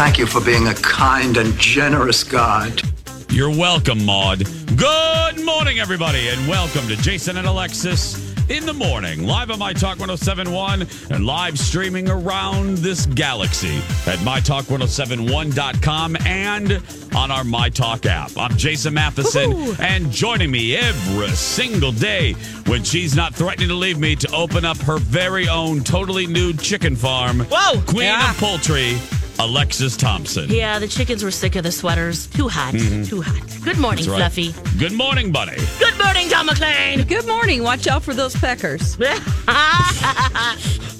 Thank you for being a kind and generous God. You're welcome, Maud. Good morning, everybody, and welcome to Jason and Alexis in the morning, live on My Talk 1071 and live streaming around this galaxy at MyTalk1071.com and on our My Talk app. I'm Jason Matheson, and joining me every single day when she's not threatening to leave me to open up her very own totally new chicken farm. Whoa! Queen Yeah. of Poultry, Alexis Thompson. Yeah, the chickens were sick of the sweaters. Too hot. Too hot. Good morning, Mm-hmm. Right. Fluffy. Good morning, buddy. Good morning, Tom McLean. Good morning. Watch out for those peckers.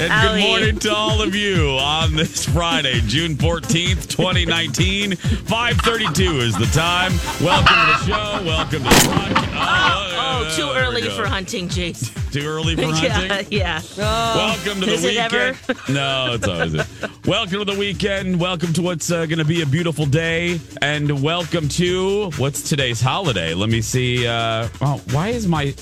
And Owie. good morning to all of you on this Friday, June 14th, 2019. 532 is the time. Welcome to the show. Welcome to the podcast. oh, too early for hunting, Jace. Too early for yeah, hunting? yeah. Welcome to the Is it weekend. ever? no, it's always it. Welcome to the weekend. Welcome to what's uh, going to be a beautiful day. And welcome to what's today's holiday? Let me see. Uh, oh, why is my.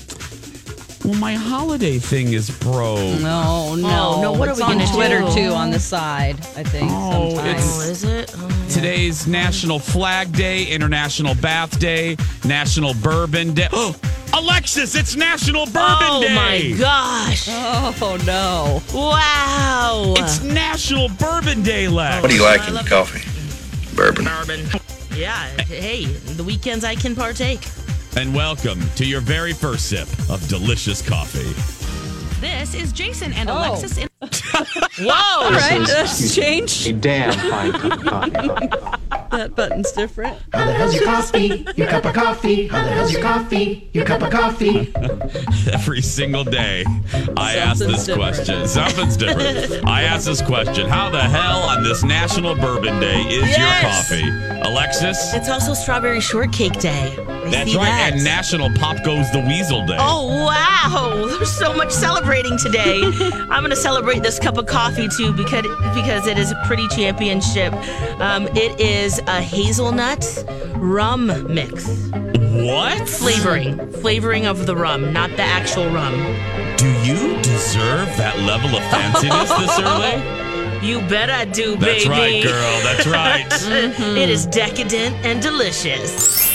Well, my holiday thing is broke. No, no, Oh, no, what are we on gonna Twitter do? too on the side. I think Oh, sometimes. it's- Oh, is it? Oh, Today's National Flag Day, International Bath Day, National Bourbon Day. Oh, Alexis, it's National Bourbon oh Day. my gosh. Oh no! Wow. It's National Bourbon Day, Lex. What do you like in coffee? Bourbon. Bourbon. Yeah. Hey, the weekends I can partake. And welcome to your very first sip of delicious coffee. This is Jason and Oh. Alexis in oh. Whoa. All right, that's changed. damn fine cup of coffee. That button's different. How the hell's your coffee? Your cup of coffee? How the hell's your coffee? Your cup of coffee? Every single day, I ask Something's this different. question. Something's different. I ask this question How the hell on this National Bourbon Day is Yes. your coffee? Alexis? It's also Strawberry Shortcake Day. I That's see right. that. And National Pop Goes the Weasel Day. Oh wow! There's so much celebrating today. I'm gonna celebrate this cup of coffee too because because it is a pretty championship. Um, it is a hazelnut rum mix What? flavoring, flavoring of the rum, not the actual rum. Do you deserve that level of fanciness this early? You bet I do, That's baby. That's right, girl. That's right. Mm-hmm. It is decadent and delicious.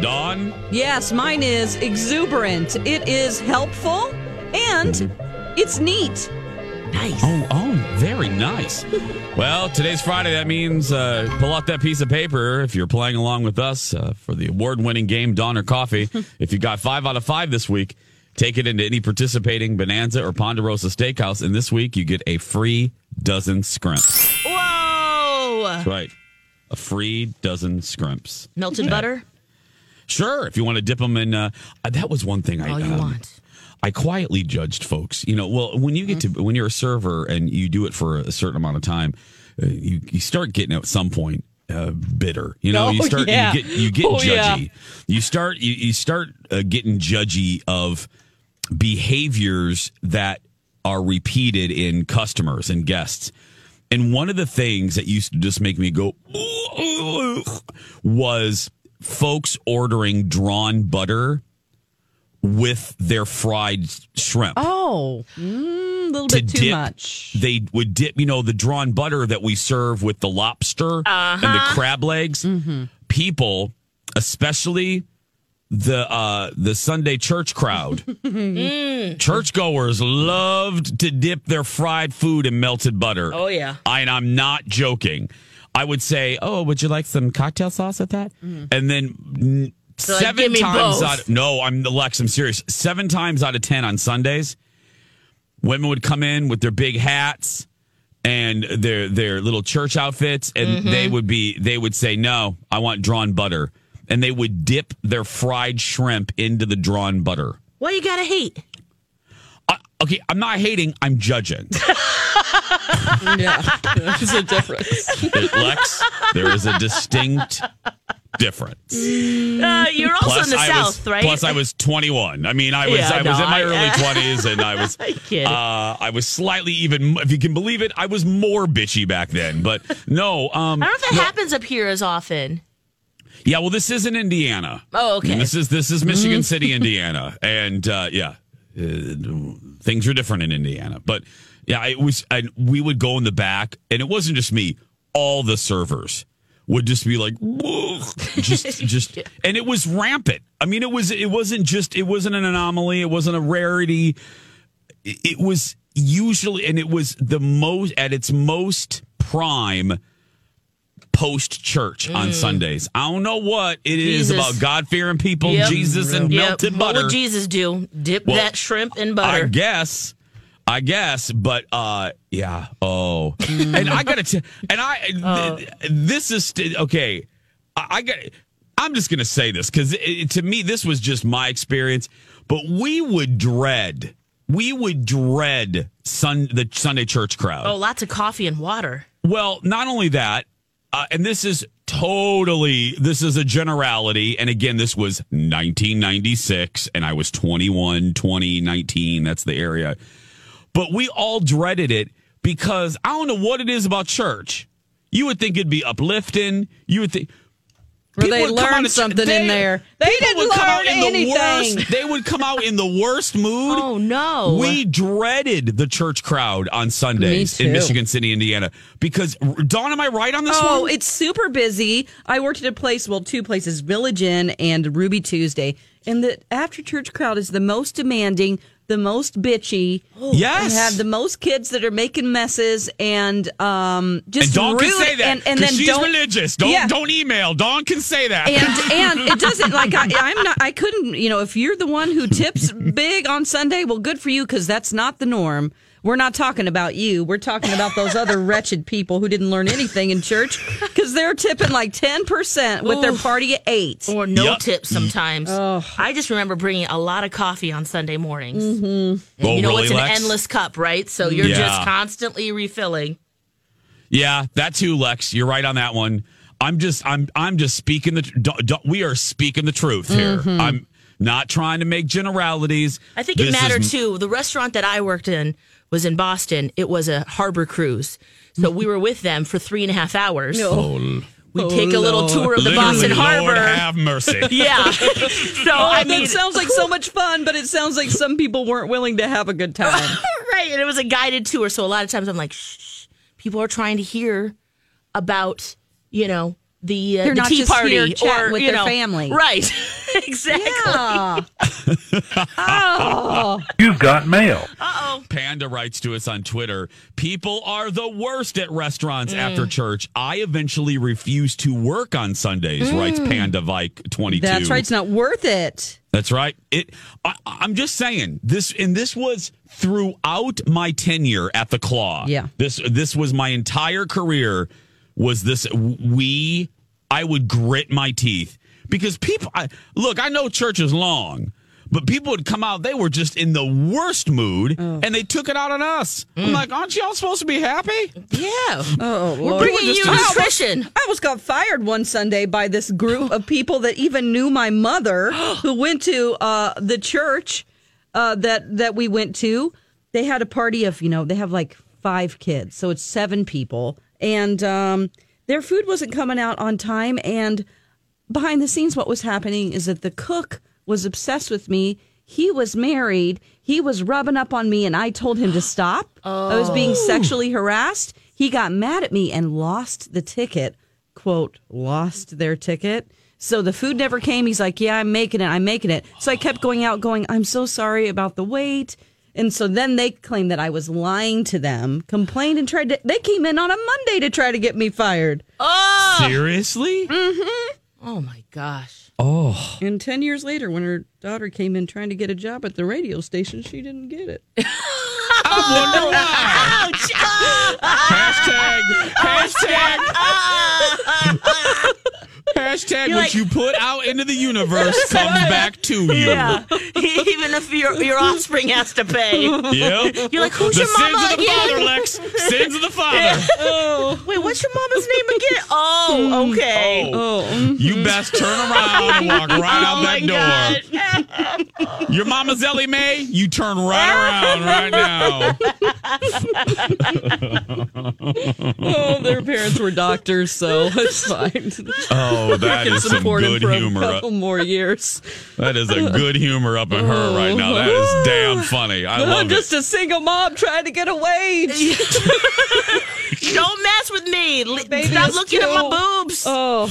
Dawn? Yes, mine is exuberant. It is helpful and mm-hmm. it's neat. Nice. Oh, oh, very nice. well, today's Friday. That means uh, pull out that piece of paper if you're playing along with us uh, for the award winning game, Dawn or Coffee. if you got five out of five this week, take it into any participating Bonanza or Ponderosa Steakhouse. And this week, you get a free dozen scrimps. Whoa! That's right. A free dozen scrimps. Melted butter. Sure, if you want to dip them in. Uh, uh, that was one thing I. All you um, want. I quietly judged folks. You know, well, when you get to when you're a server and you do it for a certain amount of time, uh, you you start getting at some point uh, bitter. You know, Oh, you start yeah. you get you get Oh, judgy. yeah. You start you, you start uh, getting judgy of behaviors that are repeated in customers and guests. And one of the things that used to just make me go was folks ordering drawn butter with their fried shrimp. Oh, mm, a little To bit too dip- much. They would dip, you know, the drawn butter that we serve with the lobster and the crab legs. People, especially the uh the Sunday church crowd. Churchgoers loved to dip their fried food in melted butter. Oh, yeah. I, and I'm not joking. I would say, "Oh, would you like some cocktail sauce with that?" And then mm, So, like, seven give me times both. out. No, I'm the Lex. I'm serious. Seven times out of ten on Sundays, women would come in with their big hats and their their little church outfits, and Mm-hmm. they would be they would say, "No, I want drawn butter," and they would dip their fried shrimp into the drawn butter. Why you gotta hate? Uh, okay, I'm not hating. I'm judging. Yeah, there's a difference. Lex, there is a distinct difference. Uh, you're also in the I South, was, right? Plus, I was 21. I mean, I was Yeah, I was in my I- early 20s, and I was I uh, I was slightly even, if you can believe it, I was more bitchy back then. But no, um, I don't know if that happens up here as often. yeah. Well, this isn't Indiana. Oh, okay. This is this is Michigan City, Indiana, and uh, yeah, uh, things are different in Indiana. But yeah, it was. And we would go in the back, and it wasn't just me. All the servers would just be like, just just, and it was rampant. I mean, it was. It wasn't just. It wasn't an anomaly. It wasn't a rarity. It, was usually, and it was the most at its most prime post church on mm. Sundays. I don't know what it is Jesus. about God fearing people, Yep. Jesus, and Yep. melted butter. What would Jesus do? Dip Well, that shrimp in butter. I guess. I guess, but uh yeah. Oh. and I got to tell and I th- this is st- okay. I, I got I'm just going to say this cuz to me this was just my experience, but we would dread we would dread sun the Sunday church crowd. oh, lots of coffee and water. Well, not only that, uh, and this is totally this is a generality. And again, this was 1996, and I was 21, 20, 19. That's the area. But we all dreaded it because I don't know what it is about church. You would think it'd be uplifting. You would think. Where People they out learned something in there. They didn't would come out learn in the anything. worst. They would come out in the worst mood. Oh no. We dreaded the church crowd on Sundays in. Michigan City, Indiana. Because Dawn, am I right on this Oh, one? it's super busy. I worked at a place, well, two places, Village Inn and Ruby Tuesday. And the after church crowd is the most demanding, the most bitchy. Yes. And have the most kids that are making messes and um just and Dawn rude can say that and, and then she's don't religious. Don't Yeah. don't email. Dawn can say that. and and it doesn't like I, I'm not I couldn't you know if you're the one who tips big on Sunday well good for you because that's not the norm we're not talking about you we're talking about those other wretched people who didn't learn anything in church because they're tipping like 10% with their party at 8 or no Yep. tips sometimes. I just remember bringing a lot of coffee on Sunday mornings. And Oh, you know, really, it's an Lex? endless cup, right? So you're Yeah. just constantly refilling. yeah, that too, Lex. You're right on that one. I'm just I'm I'm just speaking the don't, don't- we are speaking the truth here. Mm-hmm. I'm not trying to make generalities. I think it mattered is- too. The restaurant that I worked in was in Boston. It was a harbor cruise. So we were with them for three and a half hours. Oh, We take a little Lord. tour of the literally, Boston Lord Harbor. have mercy. yeah. so Oh, I that mean, sounds like so much fun, but it sounds like some people weren't willing to have a good time. right, and it was a guided tour. So a lot of times I'm like, shh, shh. people are trying to hear about, you know, the, uh, They're the not tea just party here chatting or with you their know, family. Right. exactly. Yeah. You've got mail. Uh oh. Panda writes to us on Twitter People are the worst at restaurants Mm. after church. I eventually refuse to work on Sundays, writes Panda Vike 22. That's right. It's not worth it. That's right. It. I, I'm just saying this, and this was throughout my tenure at the Claw. Yeah. This this was my entire career. Was this we? I would grit my teeth because people. I, look, I know church is long. But people would come out, they were just in the worst mood, Oh. and they took it out on us. Mm. I'm like, aren't y'all supposed to be happy? Yeah. Oh, We're Lord. bringing you I almost- nutrition. I almost got fired one Sunday by this group of people that even knew my mother, who went to uh, the church uh, that that we went to. They had a party of you know they have like five kids, so it's seven people, and um, their food wasn't coming out on time. And behind the scenes, what was happening is that the cook was obsessed with me. He was married. He was rubbing up on me, and I told him to stop. I was being oh. sexually harassed. He got mad at me and lost the ticket. Quote, lost their ticket. So the food never came. He's like, "Yeah, I'm making it. I'm making it." So I kept going out, going, "I'm so sorry about the wait." And so then they claimed that I was lying to them, complained, and tried to. They came in on a Monday to try to get me fired. Oh, Seriously? Mm-hmm. Oh my gosh. Oh. And ten years later, when her daughter came in trying to get a job at the radio station, she didn't get it. Oh, Ouch! Hashtag, hashtag, hashtag You're what like- you put out into the universe comes back to you. Yeah, even if your your offspring has to pay. Yep. You're like, who's the your mama sins of the again? father, Lex. Sins of the father. oh. Wait, what's your mama's name again? Oh, hmm. okay. Oh. oh mm-hmm. You best turn around and walk right out Oh my that door. God. Your mama's Ellie Mae, you turn right around right now. Oh, oh, their parents were doctors, so it's fine. Oh, that can some support him good for humor. a couple more years. That is a good humor up in her right now. That is oh. damn funny. I I'm just it. a single mom trying to get a wage. Don't mess with me. Baby Stop is looking at my boobs. Oh,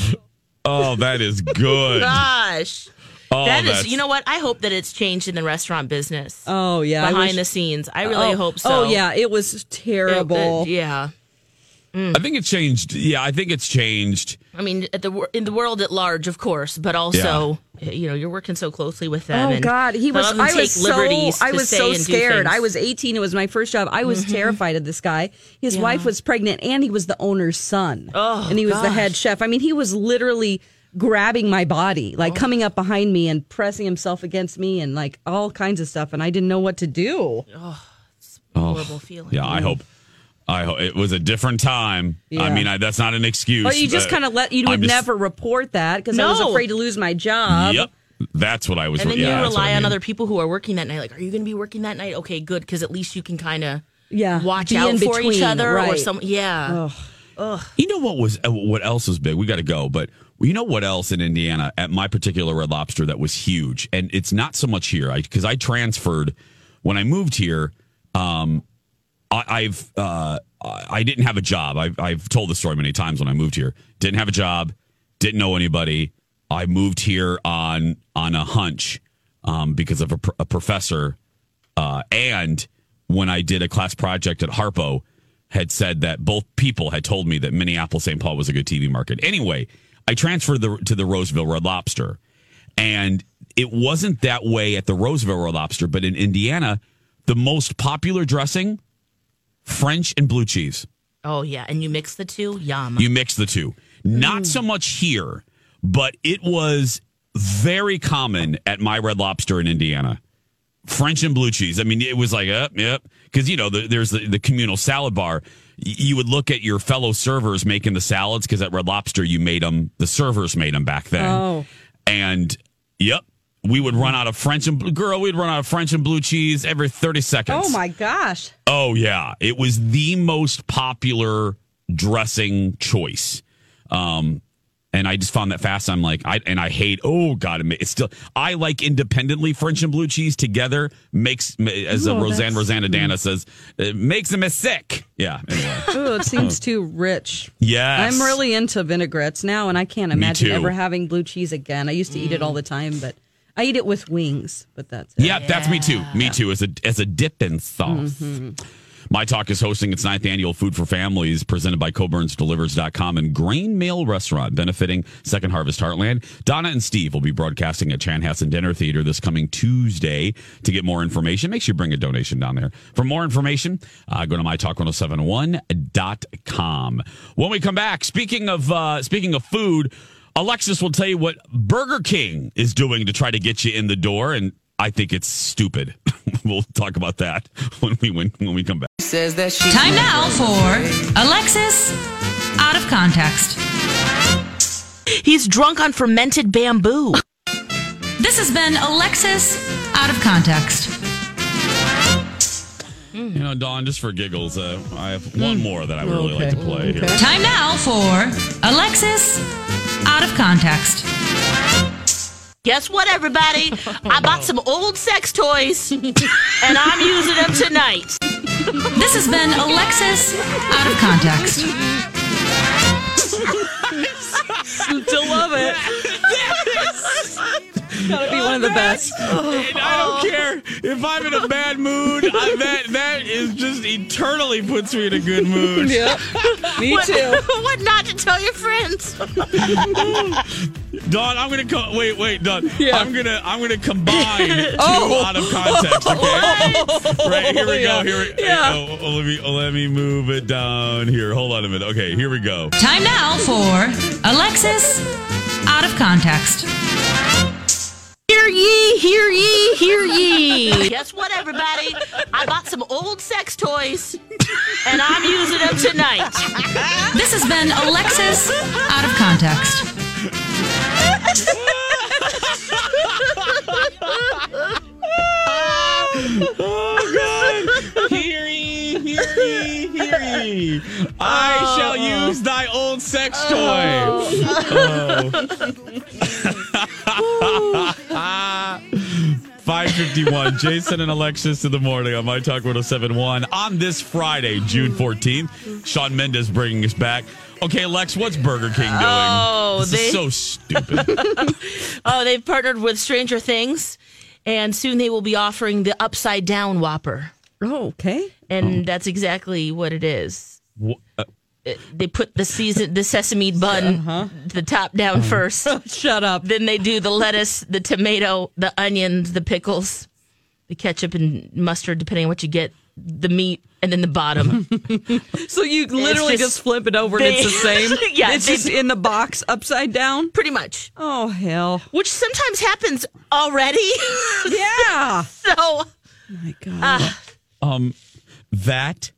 Oh, that is good. Gosh. Oh, that's- you know what? I hope that it's changed in the restaurant business. oh yeah. Behind wish- the scenes. I really oh, hope so. Oh yeah, it was terrible. it- yeah. I think it's changed. Yeah, I think it's changed. I mean, at the in the world at large, of course, but also, you know, you're working so closely with them. Oh and God, he was. I was so. I was so scared. Mm-hmm. I was 18. It was my first job. I was terrified of this guy. His wife was pregnant, and he was the owner's son. Oh, and he was the head chef. I mean, he was literally grabbing my body, like Oh. coming up behind me and pressing himself against me, and like all kinds of stuff. And I didn't know what to do. horrible feeling. Yeah, I hope. I hope it was a different time. I mean, I, that's not an excuse. But you just Uh, kind of let. You would just- never report that because I was afraid to lose my job. Yep, that's what I was. And then yeah, you that's what I rely on mean. other people who are working that night. Like, are you going to be working that night? Okay, good, because at least you can kind of Yeah, watch be out in for each between, other or right. some. Yeah. You know what was uh, what else was big? We got to go, but you know what else in Indiana at my particular Red Lobster that was huge, and it's not so much here because I, transferred when I moved here. Um, I, I've uh, I I didn't have a job. I've I've told the story many times when I moved here. Didn't have a job. Didn't know anybody. I moved here on on a hunch um, because of a, pr- a professor uh, and when I did a class project at Harpo, had said that both people had told me that Minneapolis St. Paul was a good TV market. Anyway, I transferred the, to the Roseville Red Lobster, and it wasn't that way at the Roseville Red Lobster, but in Indiana, the most popular dressing, French and blue cheese. Oh yeah, and you mix the two. Yum. You mix the two. Not mm. so much here, but it was very common at my Red Lobster in Indiana. French and blue cheese. I mean, it was like, yep, yep. Because, you know, the, there's the, the communal salad bar. You would look at your fellow servers making the salads because at Red Lobster, you made them, the servers made them back then. Oh. And, yep, we would run out of French and blue, girl, we'd run out of French and blue cheese every 30 seconds. Oh my gosh. Oh yeah, it was the most popular dressing choice. Um, and I just found that fast. I'm like, I and I hate. Oh God, it's still. I like independently French and blue cheese together makes as Ooh, Roseanne Roseannadanna says, it makes them sick. Yeah. Anyway. Oh, it seems too rich. Yes. I'm really into vinaigrettes now, and I can't imagine ever having blue cheese again. I used to eat it all the time, but I eat it with wings. But that's it. Yeah, that's me too. Me too. As a as a dipping sauce. Mm-hmm. My Talk is hosting its ninth annual Food for Families presented by Coborn'sDelivers.com and Grain Mill Restaurant benefiting Second Harvest Heartland. Donna and Steve will be broadcasting at Chanhassen Dinner Theater this coming Tuesday. To get more information, make sure you bring a donation down there. For more information, uh, go to mytalk1071.com. When we come back, speaking of uh, speaking of food, Alexis will tell you what Burger King is doing to try to get you in the door, and I think it's stupid. we'll talk about that when we when, when we come back. Time now for Alexis out of context. He's drunk on fermented bamboo. This has been Alexis out of context. You know, Dawn, just for giggles, uh, I have one more that I would really like to play here. Time now for Alexis out of context. Guess what, everybody? I bought some old sex toys, and I'm using them tonight. This has been Alexis out of context. Still love it. Gotta be one of the best. Oh, and I don't oh. care if I'm in a bad mood. I, that that is just eternally puts me in a good mood. Yep. Me too. what not to tell your friends? Dawn, I'm gonna co- wait, wait, Dawn. Yeah. I'm gonna I'm gonna combine two Oh. out of context. Okay, right here we go. Here, we, Yeah. Oh, oh, oh, let me let me move it down here. Hold on a minute. Okay, here we go. Time now for Alexis Out of Context. Hear ye, hear ye, hear ye. Guess what, everybody? I bought some old sex toys and I'm using them tonight. This has been Alexis Out of Context. oh, God. Hear ye, hear ye, hear ye. I oh. shall use thy old sex toy. Oh. oh. 551, Jason and Alexis in the morning on My Talk 1071 on this Friday, June 14th. Shawn Mendes bringing us back. Okay, Lex, what's Burger King doing? Oh, this they... so stupid. oh, they've partnered with Stranger Things, and soon they will be offering the upside down Whopper. Oh, okay. And oh. that's exactly what it is. What? Uh, uh, they put the season, the sesame bun, uh-huh. the top down uh-huh. first. Shut up. Then they do the lettuce, the tomato, the onions, the pickles, the ketchup and mustard, depending on what you get, the meat, and then the bottom. So you literally just- just, flip it over and it's the same? Yeah, It's they- just in the box upside down? Pretty much. Oh, hell. Which sometimes happens already. Yeah. so my uh, God. Um, that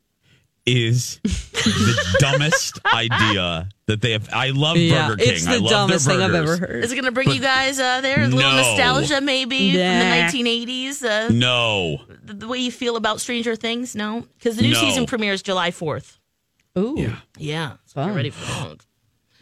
is the dumbest idea that they have. I love yeah, Burger King. it's I the love dumbest their thing I've burgers. ever heard. is it going to bring you guys uh, there? A little No. nostalgia, maybe, Nah. from the 1980s? Uh, No, the, the way you feel about Stranger Things? No? Because the new No. season premieres July 4th. Ooh. Yeah. Yeah. So Fun. get ready for that.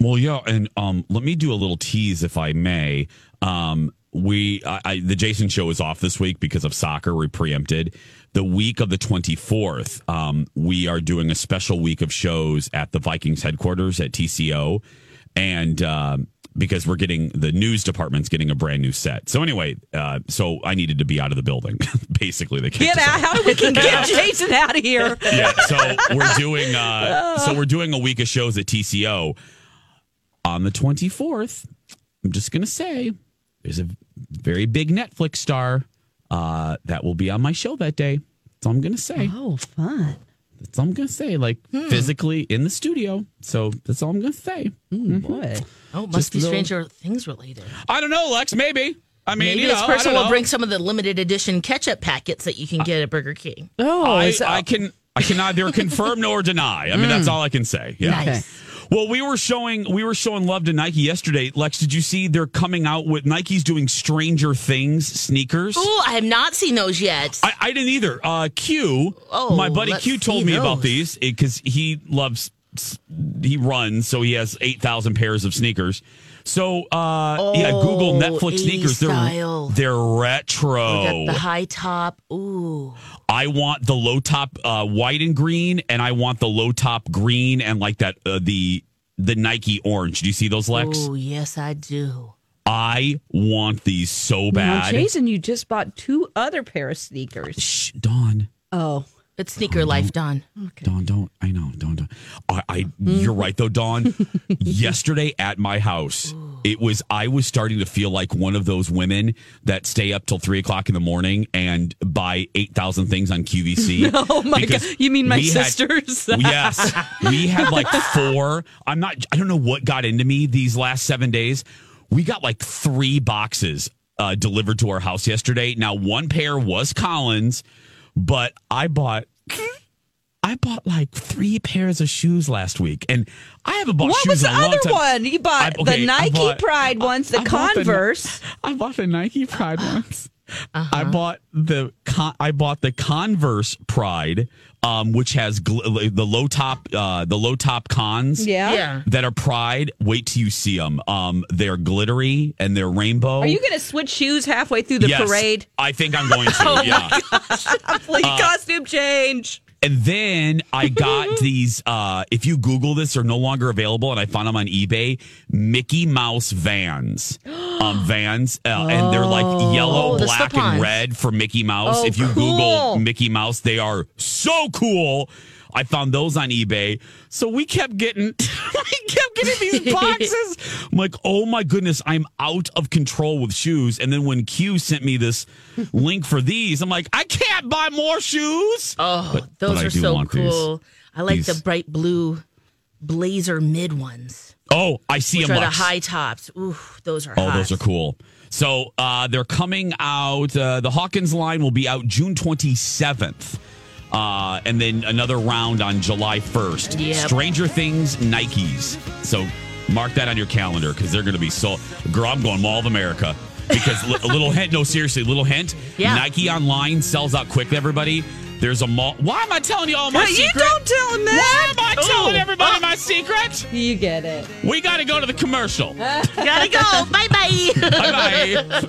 Well, yeah, and um, let me do a little tease, if I may. Um, we, I, I, the Jason show is off this week because of soccer. We preempted the week of the twenty fourth. Um, we are doing a special week of shows at the Vikings headquarters at TCO, and um, because we're getting the news department's getting a brand new set. So anyway, uh, so I needed to be out of the building. Basically, they Get out. How do we can get Jason out of here? yeah, so we're doing uh so we're doing a week of shows at TCO on the 24th. I'm just going to say there's a very big Netflix star uh that will be on my show that day. That's all I'm going to say. Oh, fun. That's all I'm going to say like hmm. physically in the studio. So that's all I'm going to say. Hmm, mm-hmm. Boy. Oh, must Just be little- Stranger Things related. I don't know, Lex, maybe. I mean, Maybe you this know, I person will know. bring some of the limited edition ketchup packets that you can get at Burger King. Oh, I, is- I can I can neither confirm nor deny. I mean, hmm. that's all I can say. Yeah. Nice. Well, we were showing we were showing love to Nike yesterday. Lex, did you see they're coming out with Nike's doing Stranger Things sneakers? Oh, I have not seen those yet. I, I didn't either. Uh, Q, Oh, my buddy Q told me about these because he loves he runs, so he has eight thousand pairs of sneakers. So uh, yeah, Google Oh, Netflix 80s sneakers. They're style. they're retro. We got the high top. Ooh. I want the low top uh, white and green, and I want the low top green and like that uh, the the Nike orange. Do you see those, Lex? Oh, yes, I do. I want these so Now, bad. Jason, you just bought two other pair of sneakers. Shh, Dawn, Oh. It's sneaker life, Don. Dawn, don't. I know, Dawn, Dawn. I, I you're right though, Don. Yesterday at my house, it was. I was starting to feel like one of those women that stay up till three o'clock in the morning and buy eight thousand things on QVC. Oh my god! You mean my we had- sisters? yes, we had like four. I'm not. I don't know what got into me these last seven days. We got like three boxes uh, delivered to our house yesterday. Now, one pair was Collins, but I bought. I bought like three pairs of shoes last week, and I haven't bought what shoes What was the other time. one? You bought I- okay, the Nike bought- Pride ones, the I bought the Converse. I bought the Nike Pride ones. Uh-huh. I bought the con- I bought the Converse Pride, um, which has gl- the low top uh, the low top cons. yeah. Yeah. That are Pride. Wait till you see them. Um, they're glittery and they're rainbow. Are you going to switch shoes halfway through the Yes, parade? I think I'm going to. yeah. Please, costume change. And then I got these. Uh, if you Google this, they're no longer available, and I found them on eBay. Mickey Mouse vans, um, vans, uh, and they're like yellow, Oh, black, and red for Mickey Mouse. Oh, if you cool. Google Mickey Mouse, they are so cool. I found those on eBay, so we kept getting, we kept getting these boxes. I'm like, oh my goodness, I'm out of control with shoes. And then when Q sent me this link for these, I'm like, I can't buy more shoes. Oh, But- those but are so want these. cool. I like the bright blue blazer mid ones, Oh, I see them. are the high tops. Ooh, those are Oh, hot. those are cool. So uh, they're coming out. Uh, the Hawkins line will be out June 27th. Uh, and then another round on July 1st. Yep. Stranger Things Nikes. So mark that on your calendar because they're going to be so. Girl, I'm going Mall of America. Because a little hint, no, seriously, little hint. Yeah. Nike online sells out quick, everybody. There's a mall. Why am I telling you all my secrets? you secret? don't tell him Why am I telling Oh. everybody my secret? You get it. We got to go to the commercial. Gotta go. bye bye. bye bye.